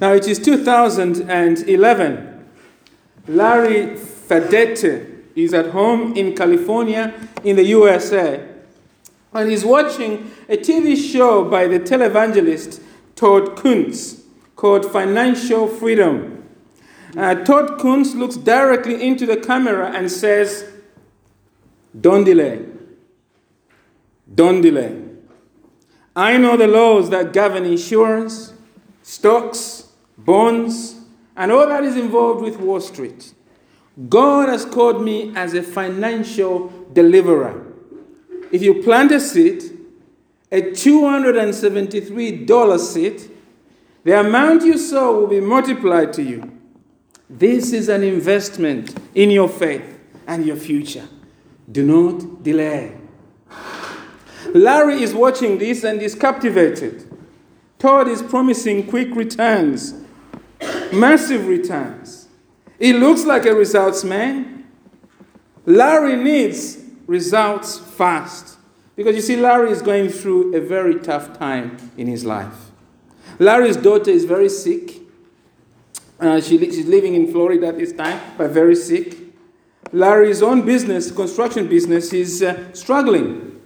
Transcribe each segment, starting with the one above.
Now it is 2011. Larry Fedete is at home in California in the USA and he's watching a TV show by the televangelist Todd Coontz called Financial Freedom. Uh, Todd Coontz looks directly into the camera and says, Don't delay. Don't delay. I know the laws that govern insurance, stocks, bonds, and all that is involved with Wall Street. God has called me as a financial deliverer. If you plant a seed, a $273 seed, the amount you sow will be multiplied to you. This is an investment in your faith and your future. Do not delay. Larry is watching this and is captivated. Todd is promising quick returns, massive returns. He looks like a results man. Larry needs results fast. Because you see, Larry is going through a very tough time in his life. Larry's daughter is very sick. Uh, she, she's living in Florida at this time, but very sick. Larry's own business, construction business, is uh, struggling.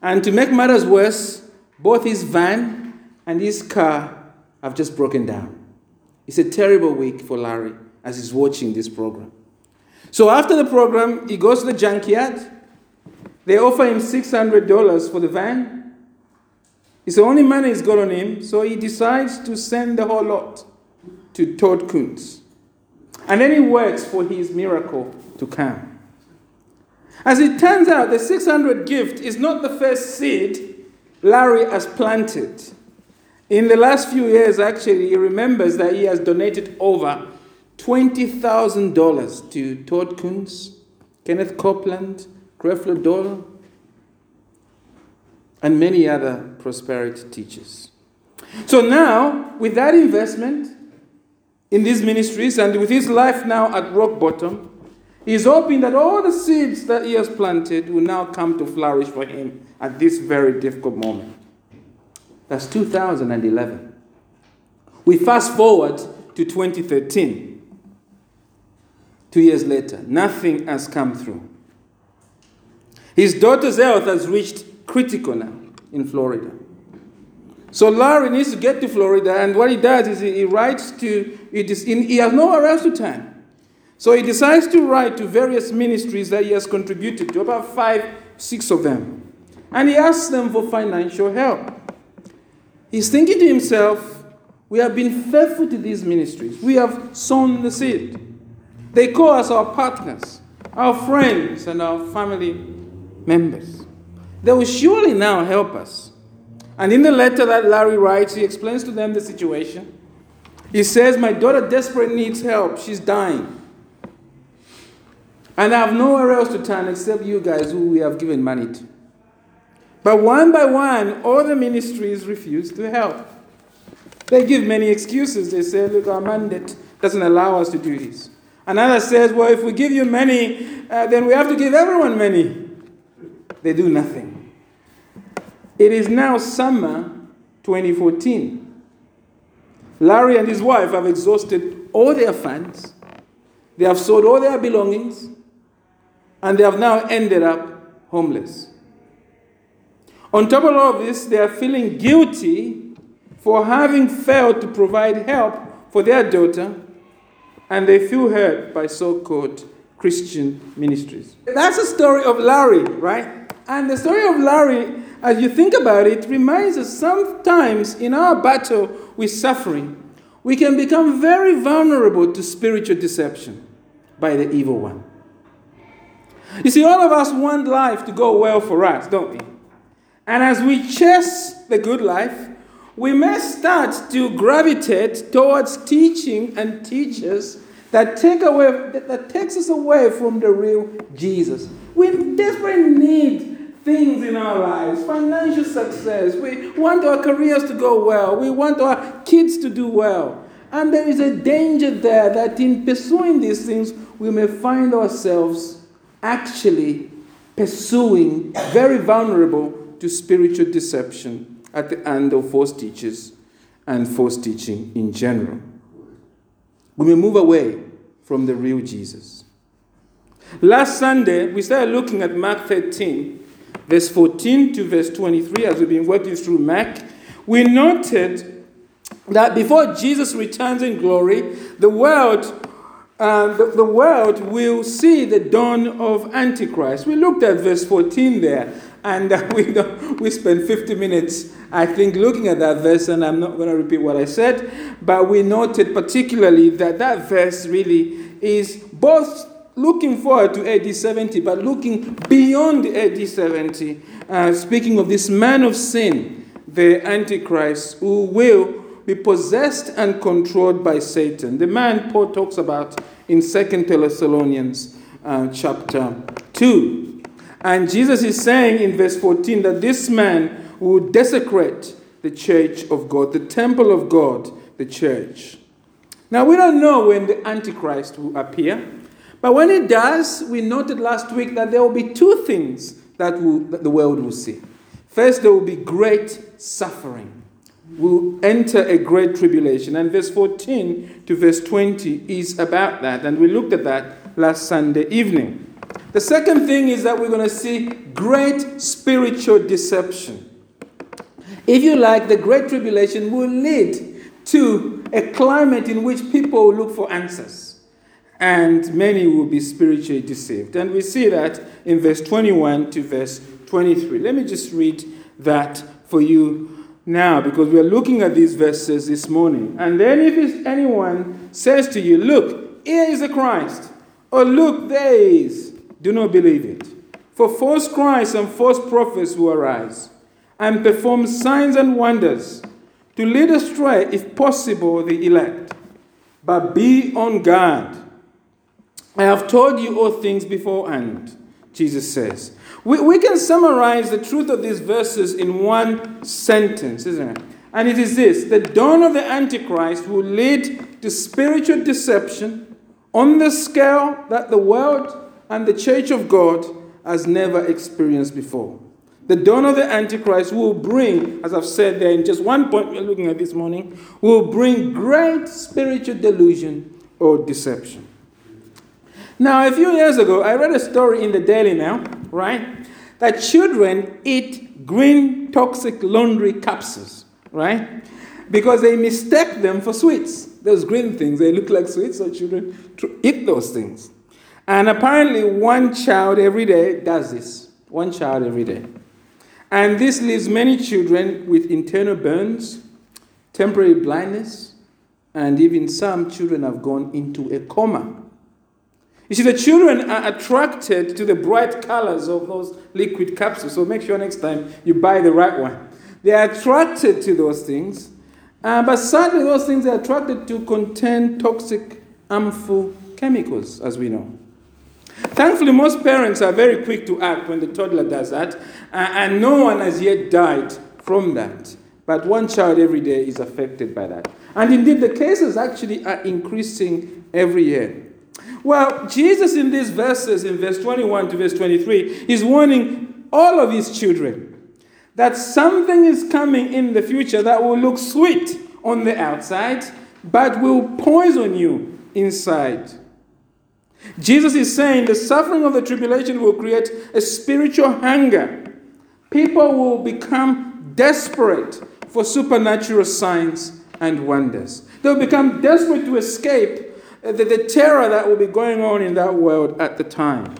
And to make matters worse, both his van and his car have just broken down. It's a terrible week for Larry as he's watching this program. So after the program, he goes to the junkyard. They offer him $600 for the van. It's the only money he's got on him, so he decides to send the whole lot to Todd Coontz. And then he waits for his miracle to come. As it turns out, the 600 gift is not the first seed Larry has planted. In the last few years, actually, he remembers that he has donated over $20,000 to Todd Coontz, Kenneth Copeland, Creflo Dollar, and many other prosperity teachers. So now, with that investment in these ministries and with his life now at rock bottom, he's hoping that all the seeds that he has planted will now come to flourish for him at this very difficult moment. That's 2011. We fast forward to 2013. Two years later, nothing has come through. His daughter's health has reached critical now in Florida. So Larry needs to get to Florida, and what he does is he writes to, he has nowhere else to turn. So he decides to write to various ministries that he has contributed to, about five, six of them. And he asks them for financial help. He's thinking to himself, we have been faithful to these ministries. We have sown the seed. They call us our partners, our friends, and our family members. They will surely now help us. And in the letter that Larry writes, he explains to them the situation. He says, My daughter desperately needs help. She's dying. And I have nowhere else to turn except you guys who we have given money to. But one by one, all the ministries refuse to help. They give many excuses. They say, look, our mandate doesn't allow us to do this. Another says, well, if we give you money, uh, then we have to give everyone money. They do nothing. It is now summer 2014. Larry and his wife have exhausted all their funds, they have sold all their belongings, and they have now ended up homeless. On top of all this, they are feeling guilty for having failed to provide help for their daughter, and they feel hurt by so called Christian ministries. That's the story of Larry, right? And the story of Larry, as you think about it, reminds us sometimes in our battle with suffering, we can become very vulnerable to spiritual deception by the evil one. You see, all of us want life to go well for us, don't we? And as we chase the good life, we may start to gravitate towards teaching and teachers that take away that takes us away from the real Jesus. We desperately need things in our lives, financial success. We want our careers to go well. We want our kids to do well. And there is a danger there that in pursuing these things, we may find ourselves actually pursuing very vulnerable to spiritual deception at the hand of false teachers and false teaching in general. We may move away from the real Jesus. Last Sunday, we started looking at Mark 13, verse 14 to verse 23, as we've been working through Mark. We noted that before Jesus returns in glory, the world, uh, the, the world will see the dawn of Antichrist. We looked at verse 14 there, and uh, we, we spent 50 minutes, I think, looking at that verse, and I'm not going to repeat what I said, but we noted particularly that that verse really is both looking forward to AD 70, but looking beyond AD 70, uh, speaking of this man of sin, the Antichrist, who will be possessed and controlled by Satan. The man Paul talks about in Second Thessalonians uh, chapter 2. And Jesus is saying in verse 14 that this man will desecrate the church of God, the temple of God, the church. Now, we don't know when the Antichrist will appear, but when it does, we noted last week that there will be two things that, will, that the world will see. First, there will be great suffering we will enter a great tribulation. And verse 14 to verse 20 is about that. And we looked at that last Sunday evening. The second thing is that we're going to see great spiritual deception. If you like, the great tribulation will lead to a climate in which people will look for answers. And many will be spiritually deceived. And we see that in verse 21 to verse 23. Let me just read that for you now because we are looking at these verses this morning. And then, if anyone says to you, Look, here is the Christ, or look, there is, do not believe it. For false Christs and false prophets will arise and perform signs and wonders to lead astray, if possible, the elect. But be on guard. I have told you all things beforehand, Jesus says. We, we can summarize the truth of these verses in one sentence, isn't it? And it is this the dawn of the Antichrist will lead to spiritual deception on the scale that the world and the church of God has never experienced before. The dawn of the Antichrist will bring, as I've said there in just one point we're looking at this morning, will bring great spiritual delusion or deception. Now, a few years ago, I read a story in the Daily Mail, right? That children eat green toxic laundry capsules, right? Because they mistake them for sweets. Those green things, they look like sweets, so children eat those things. And apparently, one child every day does this. One child every day. And this leaves many children with internal burns, temporary blindness, and even some children have gone into a coma. You see, the children are attracted to the bright colors of those liquid capsules. So make sure next time you buy the right one. They are attracted to those things. Uh, but sadly, those things are attracted to contain toxic, harmful chemicals, as we know. Thankfully, most parents are very quick to act when the toddler does that, and no one has yet died from that. But one child every day is affected by that. And indeed, the cases actually are increasing every year. Well, Jesus in these verses, in verse 21 to verse 23, is warning all of his children that something is coming in the future that will look sweet on the outside, but will poison you inside. Jesus is saying the suffering of the tribulation will create a spiritual hunger. People will become desperate for supernatural signs and wonders. They'll become desperate to escape uh, the, the terror that will be going on in that world at the time.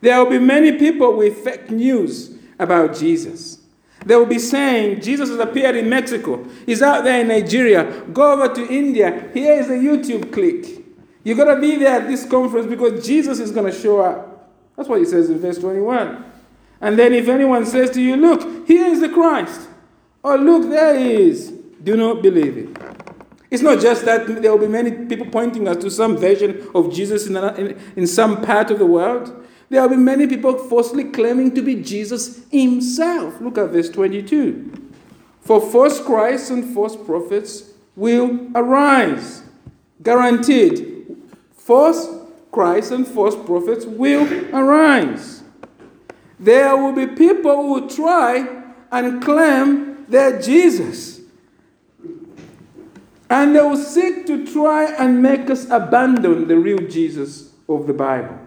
There will be many people with fake news about Jesus. They will be saying, Jesus has appeared in Mexico. He's out there in Nigeria. Go over to India. Here is a YouTube click. You've got to be there at this conference because Jesus is going to show up. That's what he says in verse 21. And then if anyone says to you, Look, here is the Christ, or look, there he is, do not believe it. It's not just that there will be many people pointing us to some version of Jesus in, in, in some part of the world. There will be many people falsely claiming to be Jesus himself. Look at verse 22. For false Christs and false prophets will arise. Guaranteed. False Christ and false prophets will arise. There will be people who will try and claim they're Jesus. And they will seek to try and make us abandon the real Jesus of the Bible.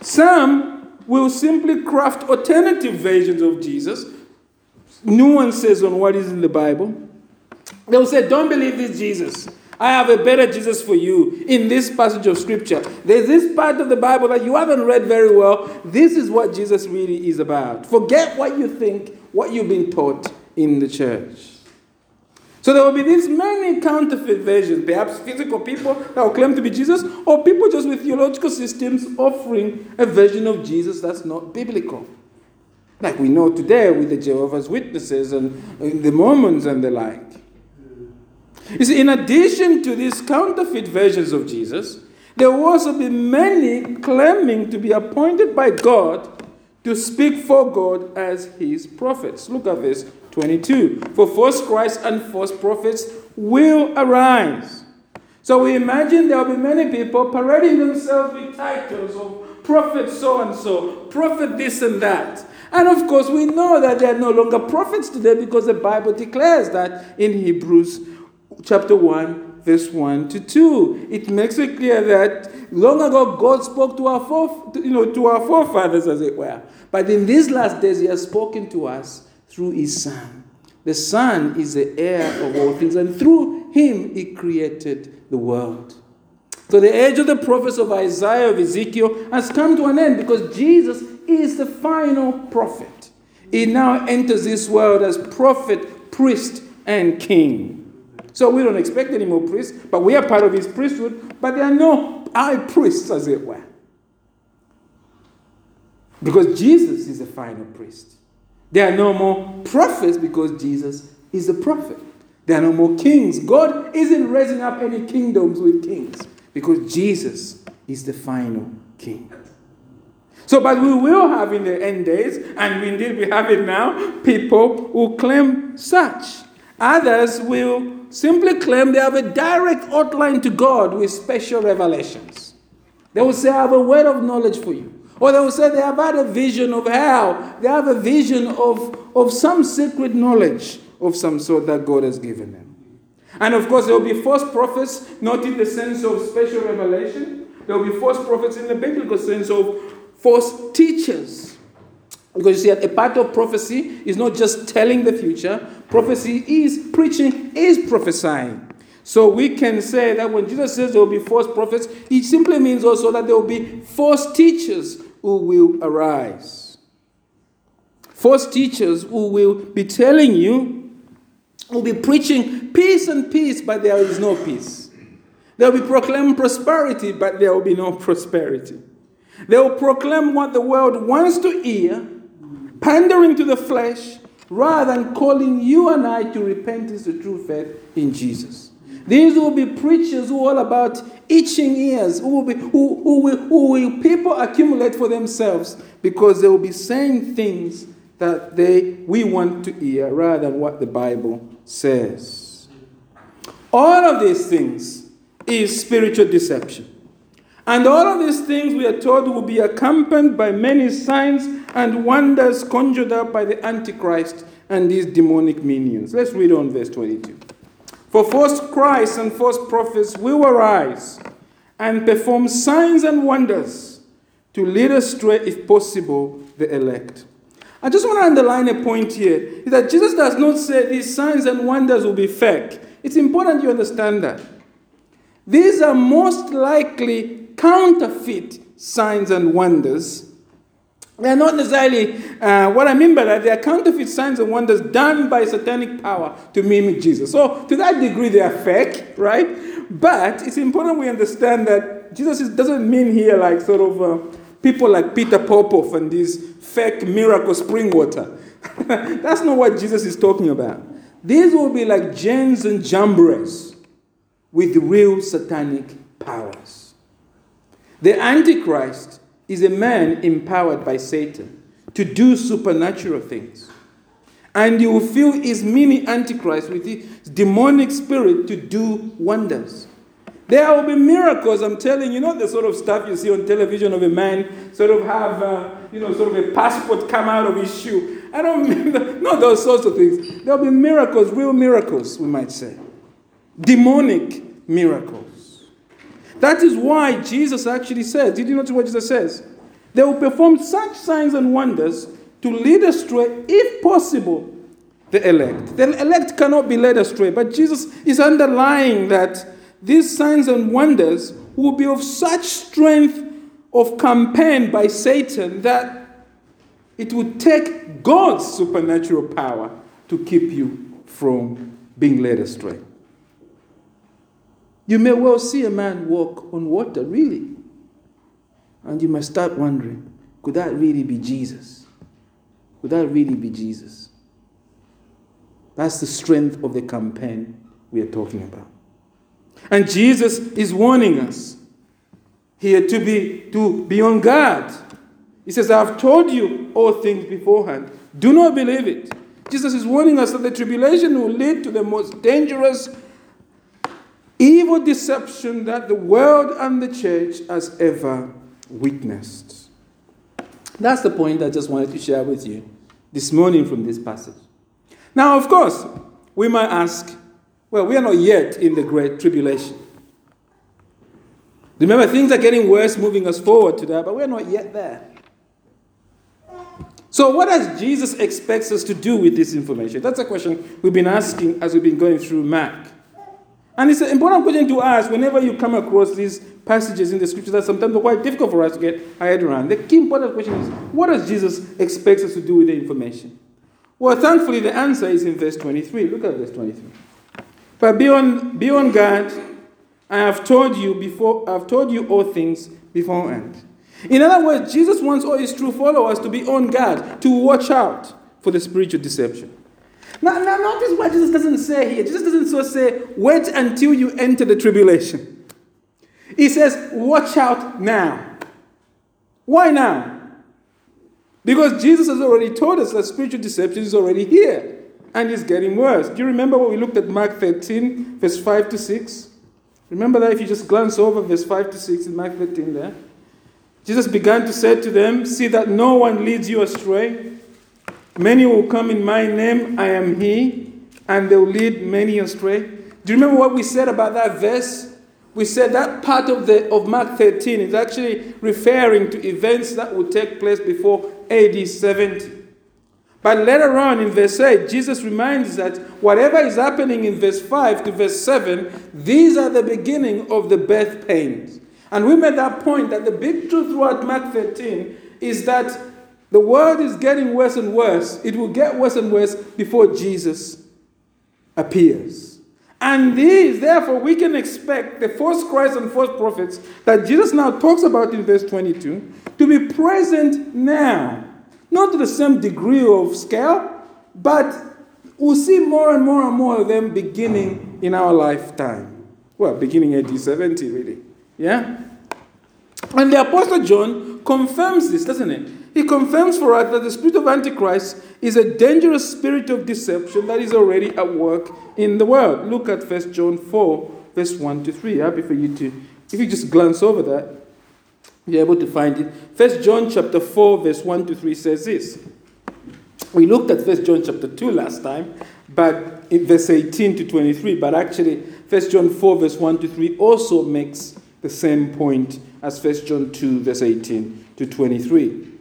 Some will simply craft alternative versions of Jesus, nuances on what is in the Bible. They'll say, Don't believe this Jesus. I have a better Jesus for you in this passage of Scripture. There's this part of the Bible that you haven't read very well. This is what Jesus really is about. Forget what you think, what you've been taught in the church. So there will be these many counterfeit versions, perhaps physical people that will claim to be Jesus, or people just with theological systems offering a version of Jesus that's not biblical. Like we know today with the Jehovah's Witnesses and the Mormons and the like. You see, in addition to these counterfeit versions of Jesus, there will also be many claiming to be appointed by God to speak for God as his prophets. Look at this 22. For false Christs and false prophets will arise. So we imagine there will be many people parading themselves with titles of prophet so and so, prophet this and that. And of course, we know that they are no longer prophets today because the Bible declares that in Hebrews chapter 1, verse 1 to 2. It makes it clear that long ago God spoke to our, foref- you know, to our forefathers, as it were. But in these last days, He has spoken to us through his Son. The Son is the heir of all things, and through him he created the world. So the age of the prophets of Isaiah, of Ezekiel, has come to an end because Jesus is the final prophet. He now enters this world as prophet, priest, and king. So we don't expect any more priests, but we are part of his priesthood, but there are no high priests, as it were. Because Jesus is the final priest. There are no more prophets because Jesus is the prophet. There are no more kings. God isn't raising up any kingdoms with kings because Jesus is the final king. So, but we will have in the end days, and indeed we have it now, people who claim such. Others will simply claim they have a direct outline to God with special revelations. They will say, I have a word of knowledge for you. Or they will say they have had a vision of hell. They have a vision of, of some secret knowledge of some sort that God has given them. And of course, there will be false prophets, not in the sense of special revelation. There will be false prophets in the biblical sense of false teachers. Because you see, a part of prophecy is not just telling the future, prophecy is preaching, is prophesying. So we can say that when Jesus says there will be false prophets, it simply means also that there will be false teachers who will arise. False teachers who will be telling you, will be preaching peace and peace, but there is no peace. They will be proclaiming prosperity, but there will be no prosperity. They will proclaim what the world wants to hear, pandering to the flesh, rather than calling you and I to repentance to true faith in Jesus. These will be preachers who are all about itching ears, who will, be, who, who, will, who will people accumulate for themselves because they will be saying things that they, we want to hear rather than what the Bible says. All of these things is spiritual deception. And all of these things we are told will be accompanied by many signs and wonders conjured up by the Antichrist and these demonic minions. Let's read on verse 22. For false Christs and false prophets will arise and perform signs and wonders to lead astray, if possible, the elect. I just want to underline a point here is that Jesus does not say these signs and wonders will be fake. It's important you understand that. These are most likely counterfeit signs and wonders they're not necessarily, uh, what I mean by that, they are counterfeit signs and wonders done by satanic power to mimic Jesus. So, to that degree, they are fake, right? But it's important we understand that Jesus is, doesn't mean here like sort of uh, people like Peter Popoff and these fake miracle spring water. That's not what Jesus is talking about. These will be like Jannes and Jambres with real satanic powers. The Antichrist is a man empowered by Satan to do supernatural things. And you will fill his mini antichrist with his demonic spirit to do wonders. There will be miracles, I'm telling you, not the sort of stuff you see on television of a man sort of have, uh, you know, sort of a passport come out of his shoe. I don't mean, not those sorts of things. There'll be miracles, real miracles, we might say. demonic miracles. That is why Jesus actually says, did you notice what Jesus says? They will perform such signs and wonders to lead astray, if possible, the elect. The elect cannot be led astray, but Jesus is underlying that these signs and wonders will be of such strength of campaign by Satan that it would take God's supernatural power to keep you from being led astray. You may well see a man walk on water, really. And you must start wondering could that really be Jesus? Could that really be Jesus? That's the strength of the campaign we are talking about. And Jesus is warning us here to be, to be on guard. He says, I've told you all things beforehand. Do not believe it. Jesus is warning us that the tribulation will lead to the most dangerous evil deception that the world and the church has ever witnessed. That's the point I just wanted to share with you this morning from this passage. Now, of course, we might ask, well, we are not yet in the great tribulation. Remember, things are getting worse, moving us forward to that, but we're not yet there. So, what does Jesus expect us to do with this information? That's a question we've been asking as we've been going through Mark. And it's an important question to ask whenever you come across these passages in the scripture that sometimes are quite difficult for us to get our head around. The key important question is what does Jesus expect us to do with the information? Well, thankfully, the answer is in verse 23. Look at verse 23. But be on, be on guard. I have told you before, I've told you all things beforehand. In other words, Jesus wants all his true followers to be on guard, to watch out for the spiritual deception. Now, now notice what Jesus doesn't say here. Jesus doesn't so say, wait until you enter the tribulation. He says, watch out now. Why now? Because Jesus has already told us that spiritual deception is already here and it's getting worse. Do you remember what we looked at Mark 13, verse 5 to 6? Remember that if you just glance over verse 5 to 6 in Mark 13 there? Jesus began to say to them, See that no one leads you astray. Many will come in my name, I am He, and they will lead many astray. Do you remember what we said about that verse? We said that part of, the, of Mark 13 is actually referring to events that will take place before AD 70. But later on in verse 8, Jesus reminds us that whatever is happening in verse 5 to verse 7, these are the beginning of the birth pains. And we made that point that the big truth throughout Mark 13 is that the world is getting worse and worse. It will get worse and worse before Jesus appears. And these, therefore, we can expect the false Christ and false prophets that Jesus now talks about in verse 22 to be present now. Not to the same degree of scale, but we'll see more and more and more of them beginning in our lifetime. Well, beginning at 70, really. Yeah? And the Apostle John confirms this, doesn't it? He confirms for us that the spirit of Antichrist is a dangerous spirit of deception that is already at work in the world. Look at 1 John 4, verse 1 to 3. Happy for you to, if you just glance over that, you're able to find it. 1 John chapter 4, verse 1 to 3 says this. We looked at 1 John chapter 2 last time, but in verse 18 to 23, but actually 1 John 4, verse 1 to 3 also makes the same point as 1 John 2, verse 18 to 23.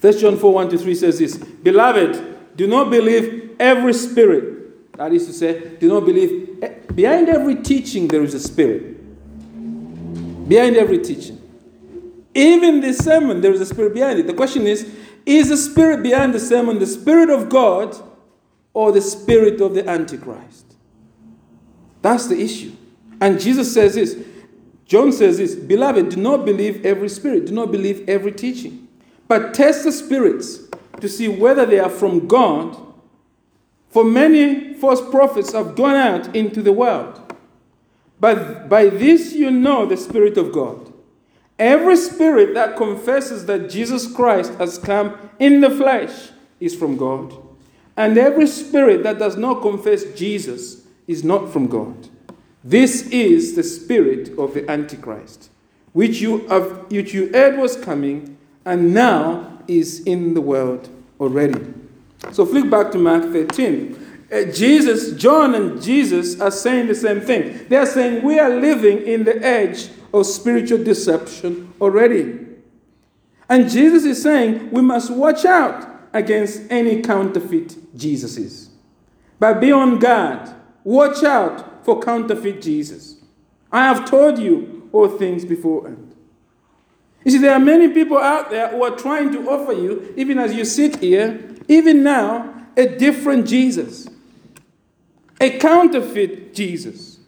1 John 4 1 to 3 says this Beloved, do not believe every spirit. That is to say, do not believe. Eh, behind every teaching, there is a spirit. Behind every teaching. Even the sermon, there is a spirit behind it. The question is is the spirit behind the sermon the spirit of God or the spirit of the Antichrist? That's the issue. And Jesus says this. John says this Beloved, do not believe every spirit, do not believe every teaching. But test the spirits to see whether they are from God. For many false prophets have gone out into the world. But by this you know the Spirit of God. Every spirit that confesses that Jesus Christ has come in the flesh is from God. And every spirit that does not confess Jesus is not from God. This is the spirit of the Antichrist, which you, have, which you heard was coming and now is in the world already. So flick back to Mark 13. uh, Jesus, John and Jesus are saying the same thing. They are saying we are living in the edge of spiritual deception already. And Jesus is saying we must watch out against any counterfeit Jesuses. But be on guard. Watch out for counterfeit Jesus. I have told you all things beforehand. You see, there are many people out there who are trying to offer you, even as you sit here, even now, a different Jesus a counterfeit Jesus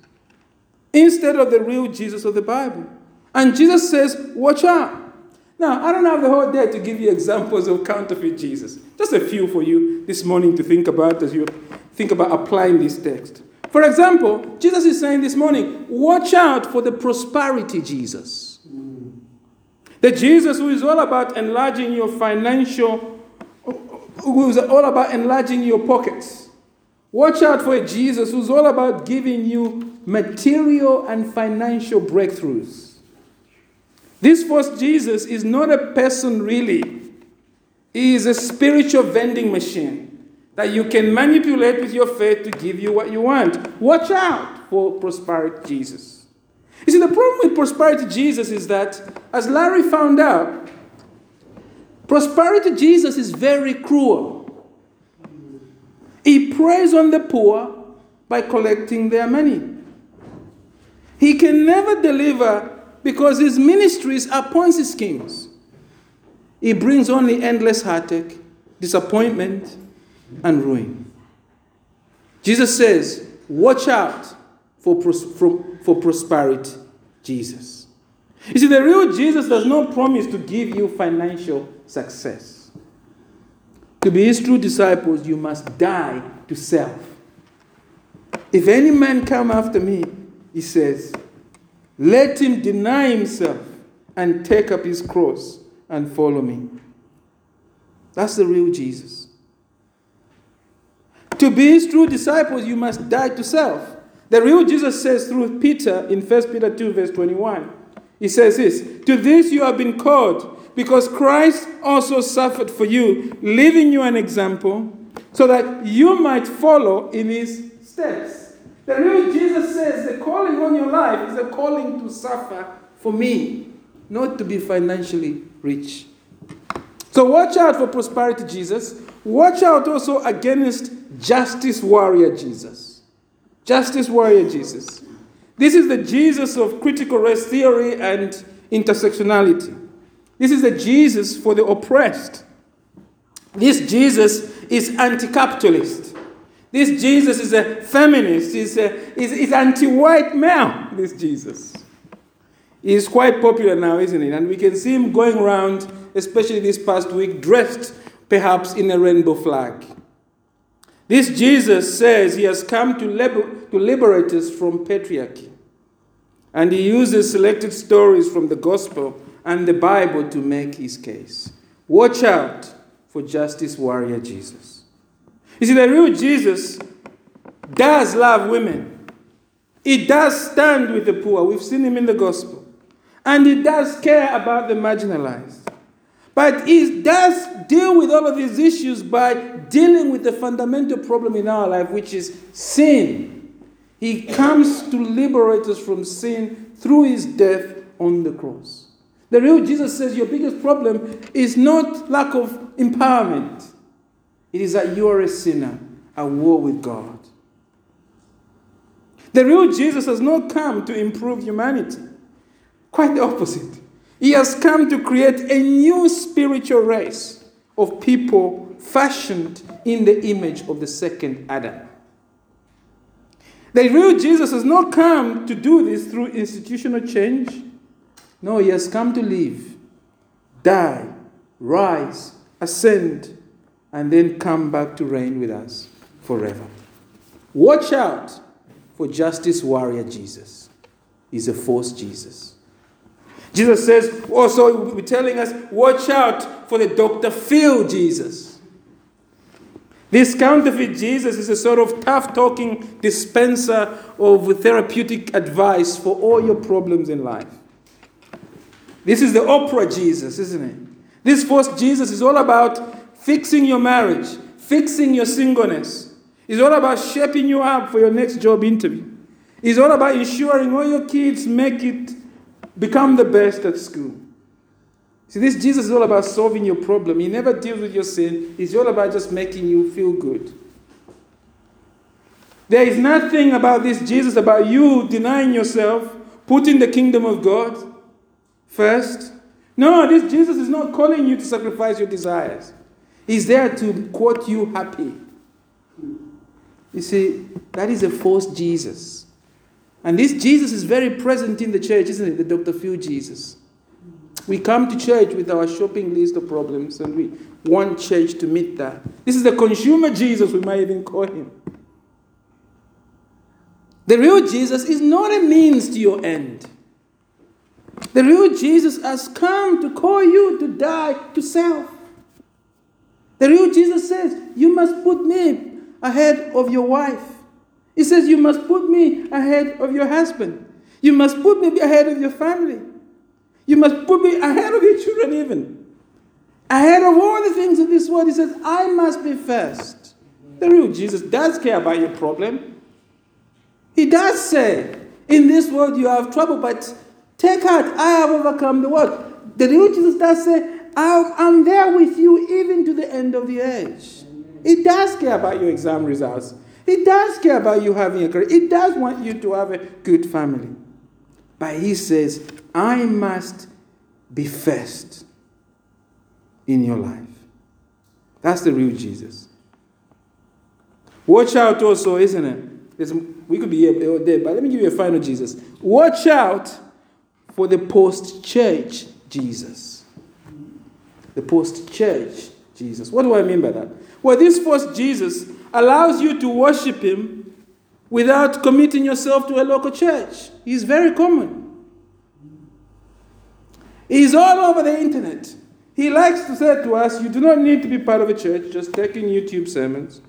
instead of the real Jesus of the Bible. And Jesus says, Watch out. Now, I don't have the whole day to give you examples of counterfeit Jesus. Just a few for you this morning to think about as you think about applying this text. For example, Jesus is saying this morning, watch out for the prosperity Jesus. The Jesus who is all about enlarging your financial, who is all about enlarging your pockets. Watch out for a Jesus who's all about giving you material and financial breakthroughs. This first Jesus is not a person really, he is a spiritual vending machine that you can manipulate with your faith to give you what you want. Watch out for prosperity Jesus. You see, the problem with prosperity Jesus is that, as Larry found out, prosperity Jesus is very cruel. He preys on the poor by collecting their money. He can never deliver because his ministries are Ponzi schemes. He brings only endless heartache, disappointment, and ruin. Jesus says, Watch out for, pros- for, prosperity, Jesus. You see, the real Jesus does not promise to give you financial success. To be his true disciples, you must die to self. If any man come after me, he says, let him deny himself and take up his cross and follow me. That's the real Jesus. To be his true disciples, you must die to self. The real Jesus says through Peter in 1 Peter 2, verse 21, he says this To this you have been called because Christ also suffered for you, leaving you an example so that you might follow in his steps. The real Jesus says the calling on your life is a calling to suffer for me, not to be financially rich. So watch out for prosperity Jesus. Watch out also against justice warrior Jesus. Justice warrior Jesus. This is the Jesus of critical race theory and intersectionality. This is the Jesus for the oppressed. This Jesus is anti capitalist. This Jesus is a feminist. He's, he's anti white male. This Jesus. He's quite popular now, isn't he? And we can see him going around, especially this past week, dressed perhaps in a rainbow flag. This Jesus says he has come to, liber- to liberate us from patriarchy. And he uses selected stories from the gospel and the Bible to make his case. Watch out for justice warrior Jesus. You see, the real Jesus does love women. He does stand with the poor. We've seen him in the gospel. And he does care about the marginalized. But he does deal with all of these issues by dealing with the fundamental problem in our life, which is sin. He comes to liberate us from sin through his death on the cross. The real Jesus says your biggest problem is not lack of empowerment, it is that you are a sinner at war with God. The real Jesus has not come to improve humanity, quite the opposite. He has come to create a new spiritual race of people fashioned in the image of the second Adam. The real Jesus has not come to do this through institutional change no, he has come to live, die, rise, ascend, and then come back to reign with us forever. Watch out for justice warrior Jesus. He's a false Jesus. Jesus says, oh, also, he'll be telling us, watch out for the Dr. Phil Jesus. This counterfeit Jesus is a sort of tough talking dispenser of therapeutic advice for all your problems in life. This is the Oprah Jesus, isn't it? This false Jesus is all about fixing your marriage, fixing your singleness. It's all about shaping you up for your next job interview. It's all about ensuring all your kids make it, become the best at school. See, this Jesus is all about solving your problem. He never deals with your sin. He's all about just making you feel good. There is nothing about this Jesus about you denying yourself, putting the kingdom of God first. No, this Jesus is not calling you to sacrifice your desires. He's there to quote you happy. You see, that is a false Jesus. And this Jesus is very present in the church, isn't it? The Dr. Phil Jesus. We come to church with our shopping list of problems and we want church to meet that. This is the consumer Jesus, we might even call him. The real Jesus is not a means to your end. The real Jesus has come to call you to die to self. The real Jesus says, You must put me ahead of your wife. He says, You must put me ahead of your husband. You must put me ahead of your family. You must put me ahead of your children, even. Ahead of all the things of this world. He says, I must be first. The real Jesus does care about your problem. He does say, In this world you have trouble, but take heart, I have overcome the world. The real Jesus does say, I'm there with you even to the end of the age. He does care about your exam results. He does care about you having a career. He does want you to have a good family. But he says, I must be first in your life. That's the real Jesus. Watch out also, isn't it? We could be here all day, but let me give you a final Jesus. Watch out for the post church Jesus. The post church Jesus. What do I mean by that? Well, this first Jesus allows you to worship him without committing yourself to a local church. He's very common. He's all over the internet. He likes to say to us, You do not need to be part of a church, just taking YouTube sermons.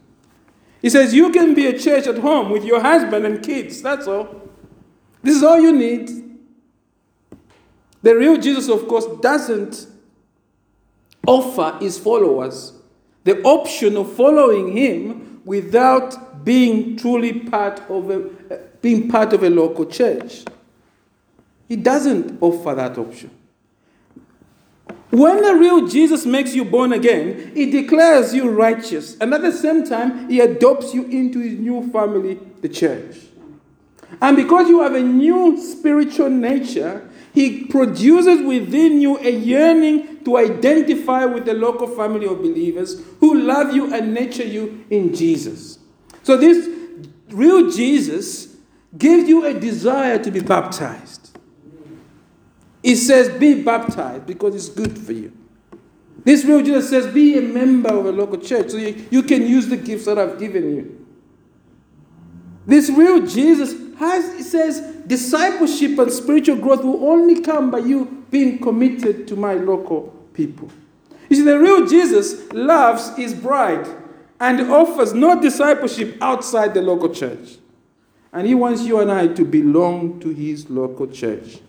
He says, You can be a church at home with your husband and kids. That's all. This is all you need. The real Jesus, of course, doesn't offer his followers the option of following him without being truly part of a, being part of a local church. He doesn't offer that option. When the real Jesus makes you born again, he declares you righteous. And at the same time, he adopts you into his new family, the church. And because you have a new spiritual nature, he produces within you a yearning to identify with the local family of believers who love you and nurture you in Jesus. So, this real Jesus gives you a desire to be baptized. He says, Be baptized because it's good for you. This real Jesus says, Be a member of a local church so you, you can use the gifts that I've given you. This real Jesus has, says, discipleship and spiritual growth will only come by you being committed to my local people. You see, the real Jesus loves his bride and offers no discipleship outside the local church. And he wants you and I to belong to his local church.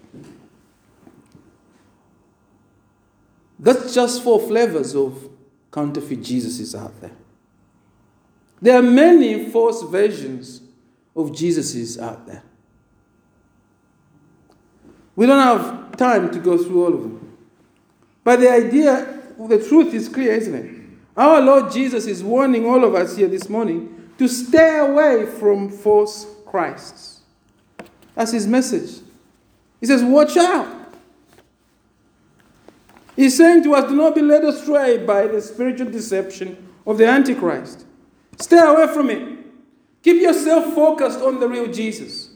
That's just four flavors of counterfeit Jesuses out there. There are many false versions of Jesuses out there. We don't have time to go through all of them. But the idea, the truth is clear, isn't it? Our Lord Jesus is warning all of us here this morning to stay away from false Christs. That's his message. He says, Watch out. He's saying to us, Do not be led astray by the spiritual deception of the Antichrist. Stay away from it. Keep yourself focused on the real Jesus.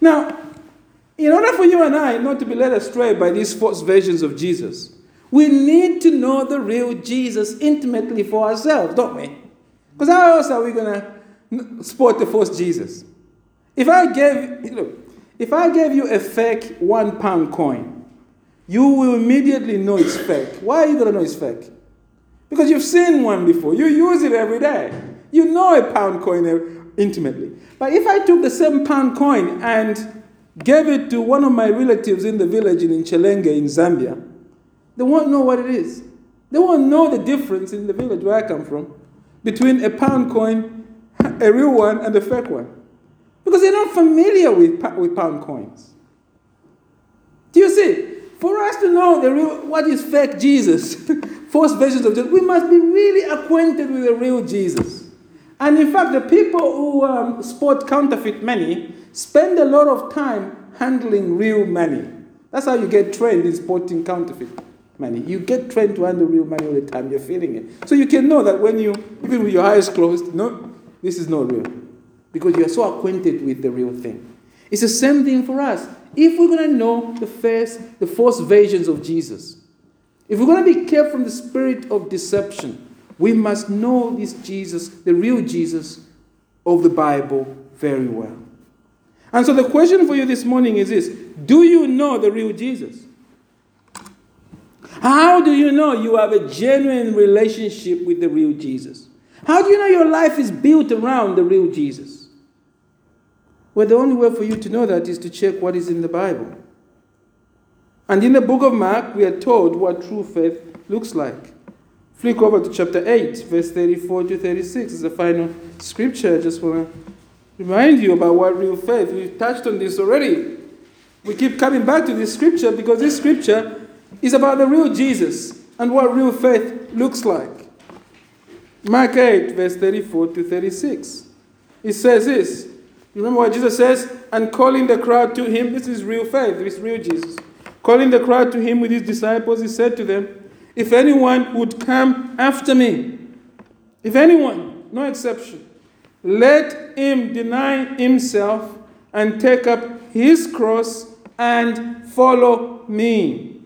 Now, in order for you and I not to be led astray by these false versions of Jesus, we need to know the real Jesus intimately for ourselves, don't we? Because how else are we going to spot the false Jesus? If I gave, look, if I gave you a fake one pound coin, you will immediately know it's fake. Why are you going to know it's fake? Because you've seen one before. You use it every day. You know a pound coin uh, intimately. But if I took the same pound coin and gave it to one of my relatives in the village in Chelenge in Zambia, they won't know what it is. They won't know the difference in the village where I come from between a pound coin, a real one, and a fake one. Because they're not familiar with, with pound coins. Do you see? For us to know the real, what is fake Jesus, false versions of Jesus, we must be really acquainted with the real Jesus. And in fact, the people who um, sport counterfeit money spend a lot of time handling real money. That's how you get trained in sporting counterfeit money. You get trained to handle real money all the time. You're feeling it. So you can know that when you, even with your eyes closed, no, this is not real. Because you're so acquainted with the real thing. It's the same thing for us. If we're going to know the first, the false versions of Jesus, if we're going to be kept from the spirit of deception, we must know this Jesus, the real Jesus of the Bible, very well. And so the question for you this morning is this Do you know the real Jesus? How do you know you have a genuine relationship with the real Jesus? How do you know your life is built around the real Jesus? Well, the only way for you to know that is to check what is in the Bible. And in the book of Mark, we are told what true faith looks like. Flick over to chapter 8, verse 34 to 36. It's the final scripture. I just want to remind you about what real faith. We've touched on this already. We keep coming back to this scripture because this scripture is about the real Jesus and what real faith looks like. Mark 8, verse 34 to 36. It says this. Remember what Jesus says? And calling the crowd to him, this is real faith, this is real Jesus. Calling the crowd to him with his disciples, he said to them, if anyone would come after me, if anyone, no exception, let him deny himself and take up his cross and follow me.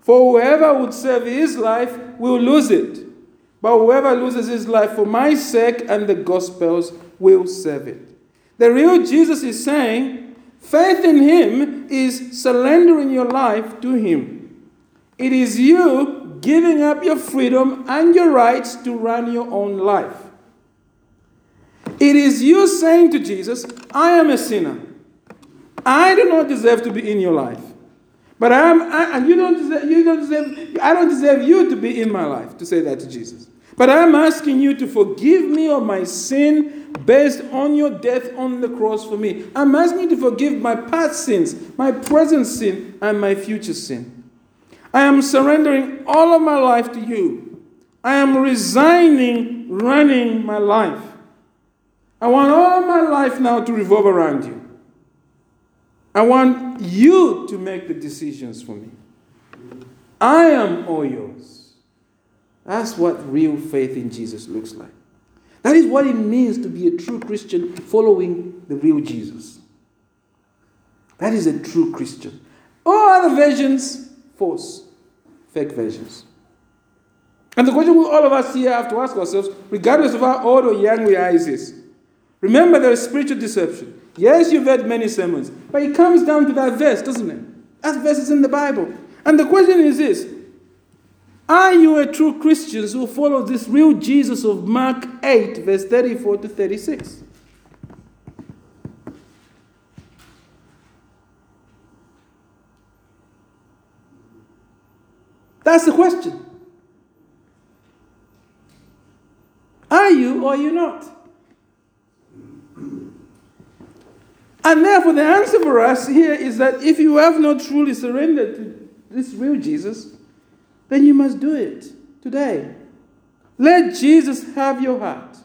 For whoever would save his life will lose it. But whoever loses his life for my sake and the gospel's will save it. The real Jesus is saying, faith in him is surrendering your life to him. It is you giving up your freedom and your rights to run your own life. It is you saying to Jesus, I am a sinner. I do not deserve to be in your life. But I am, I, and you don't deserve, you don't deserve, I don't deserve you to be in my life, to say that to Jesus. But I'm asking you to forgive me of my sin based on your death on the cross for me. I'm asking you to forgive my past sins, my present sin, and my future sin. I am surrendering all of my life to you. I am resigning running my life. I want all my life now to revolve around you. I want you to make the decisions for me. I am all yours. That's what real faith in Jesus looks like. That is what it means to be a true Christian following the real Jesus. That is a true Christian. All other versions false, fake versions. And the question we all of us here have to ask ourselves, regardless of how old or young we are, is this. Remember, there is spiritual deception. Yes, you've heard many sermons, but it comes down to that verse, doesn't it? That verse is in the Bible. And the question is this Are you a true Christian who follows this real Jesus of Mark 8, verse 34 to 36? That's the question. Are you or are you not? And therefore, the answer for us here is that if you have not truly surrendered to this real Jesus, then you must do it today. Let Jesus have your heart.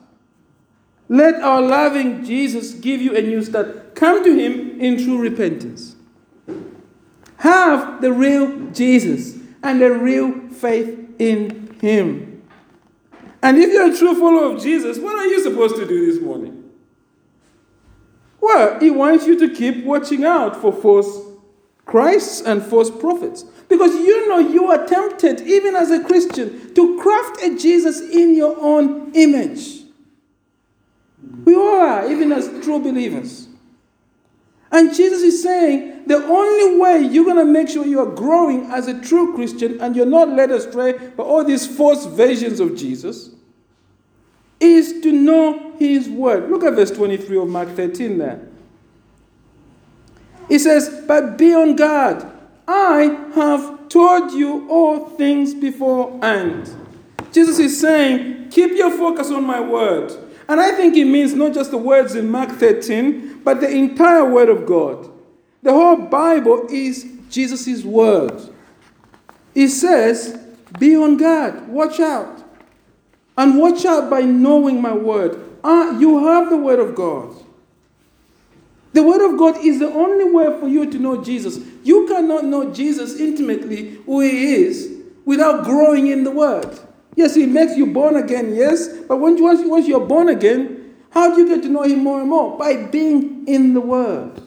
Let our loving Jesus give you a new start. Come to Him in true repentance. Have the real Jesus and a real faith in Him. And if you're a true follower of Jesus, what are you supposed to do this morning? Well, He wants you to keep watching out for false Christs and false prophets. Because you know you are tempted, even as a Christian, to craft a Jesus in your own image. We all are, even as true believers. And Jesus is saying the only way you're going to make sure you are growing as a true Christian and you're not led astray by all these false versions of Jesus is to know His Word. Look at verse 23 of Mark 13 there. He says, But be on guard. I have told you all things beforehand. Jesus is saying, keep your focus on my word. And I think it means not just the words in Mark 13, but the entire word of God. The whole Bible is Jesus' word. He says, be on guard, watch out. And watch out by knowing my word. Ah, you have the word of God. The Word of God is the only way for you to know Jesus. You cannot know Jesus intimately, who He is, without growing in the Word. Yes, He makes you born again, yes, but once, once, once you're born again, how do you get to know Him more and more? By being in the Word,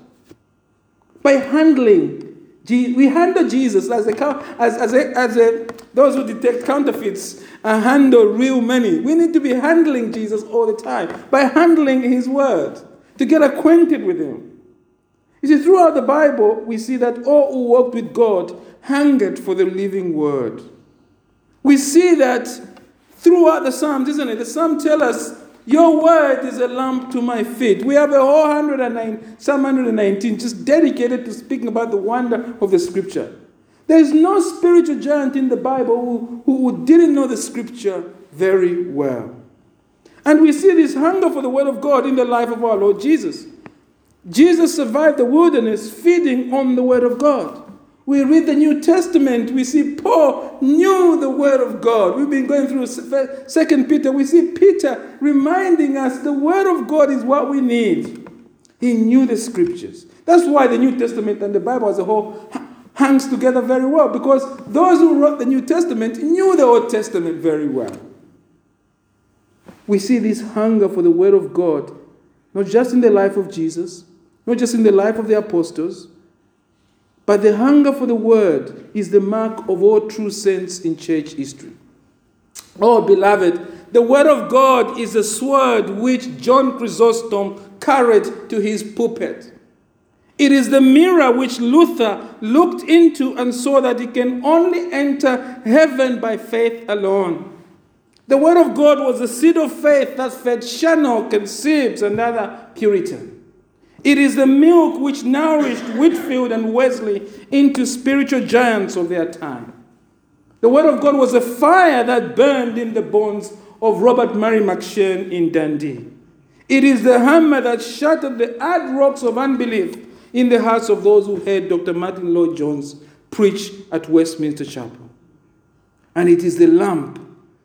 by handling. We handle Jesus as, a, as, as, a, as a, those who detect counterfeits and handle real money. We need to be handling Jesus all the time by handling His Word to get acquainted with Him. You see, throughout the Bible, we see that all who walked with God hungered for the living Word. We see that throughout the Psalms, isn't it? The Psalms tell us, Your Word is a lamp to my feet. We have a whole 109, Psalm 119 just dedicated to speaking about the wonder of the Scripture. There is no spiritual giant in the Bible who, who didn't know the Scripture very well. And we see this hunger for the Word of God in the life of our Lord Jesus. Jesus survived the wilderness feeding on the Word of God. We read the New Testament, we see Paul knew the Word of God. We've been going through Second Peter, we see Peter reminding us the Word of God is what we need. He knew the Scriptures. That's why the New Testament and the Bible as a whole hangs together very well, because those who wrote the New Testament knew the Old Testament very well we see this hunger for the Word of God, not just in the life of Jesus, not just in the life of the apostles, but the hunger for the Word is the mark of all true saints in church history. Oh, beloved, the Word of God is a sword which John Chrysostom carried to his pulpit. It is the mirror which Luther looked into and saw that he can only enter heaven by faith alone. The Word of God was the seed of faith that fed Charnock and Sibbes and other Puritan. It is the milk which nourished Whitefield and Wesley into spiritual giants of their time. The Word of God was a fire that burned in the bones of Robert Murray M'Cheyne in Dundee. It is the hammer that shattered the hard rocks of unbelief in the hearts of those who heard Dr. Martyn Lloyd-Jones preach at Westminster Chapel. And it is the lamp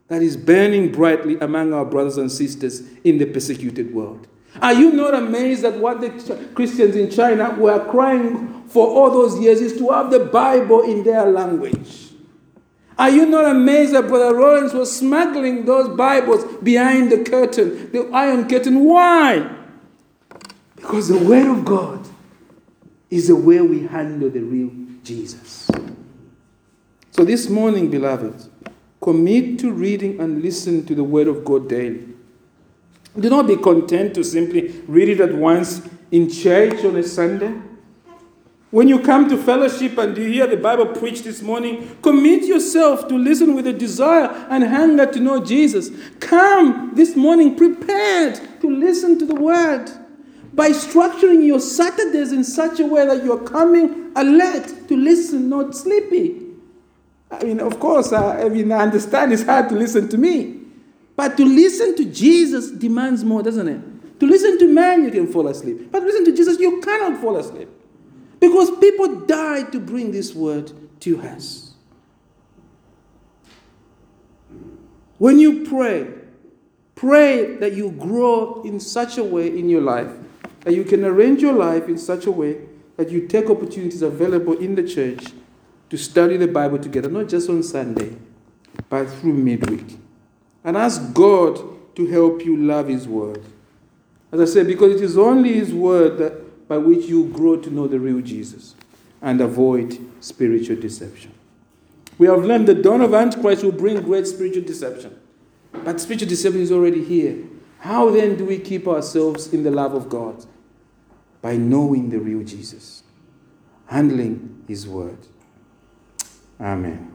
that is burning brightly among our brothers and sisters in the persecuted world. Are you not amazed at what the Christians in China were crying for all those years is to have the Bible in their language? Are you not amazed that Brother Lawrence was smuggling those Bibles behind the curtain, the iron curtain? Why? Because the Word of God is the way we handle the real Jesus. So this morning, beloved, Commit to reading and listen to the Word of God daily. Do not be content to simply read it at once in church on a Sunday. When you come to fellowship and you hear the Bible preached this morning, commit yourself to listen with a desire and hunger to know Jesus. Come this morning prepared to listen to the Word by structuring your Saturdays in such a way that you're coming alert to listen, not sleepy. I mean, of course, uh, I mean, I understand it's hard to listen to me. But to listen to Jesus demands more, doesn't it? To listen to man, you can fall asleep. But listen to Jesus, you cannot fall asleep. Because people died to bring this word to us. When you pray, pray that you grow in such a way in your life that you can arrange your life in such a way that you take opportunities available in the church to study the Bible together, not just on Sunday, but through midweek. And ask God to help you love His Word. As I said, because it is only His Word that, by which you grow to know the real Jesus and avoid spiritual deception. We have learned the dawn of Antichrist will bring great spiritual deception. But spiritual deception is already here. How then do we keep ourselves in the love of God? By knowing the real Jesus, handling His Word. Amém.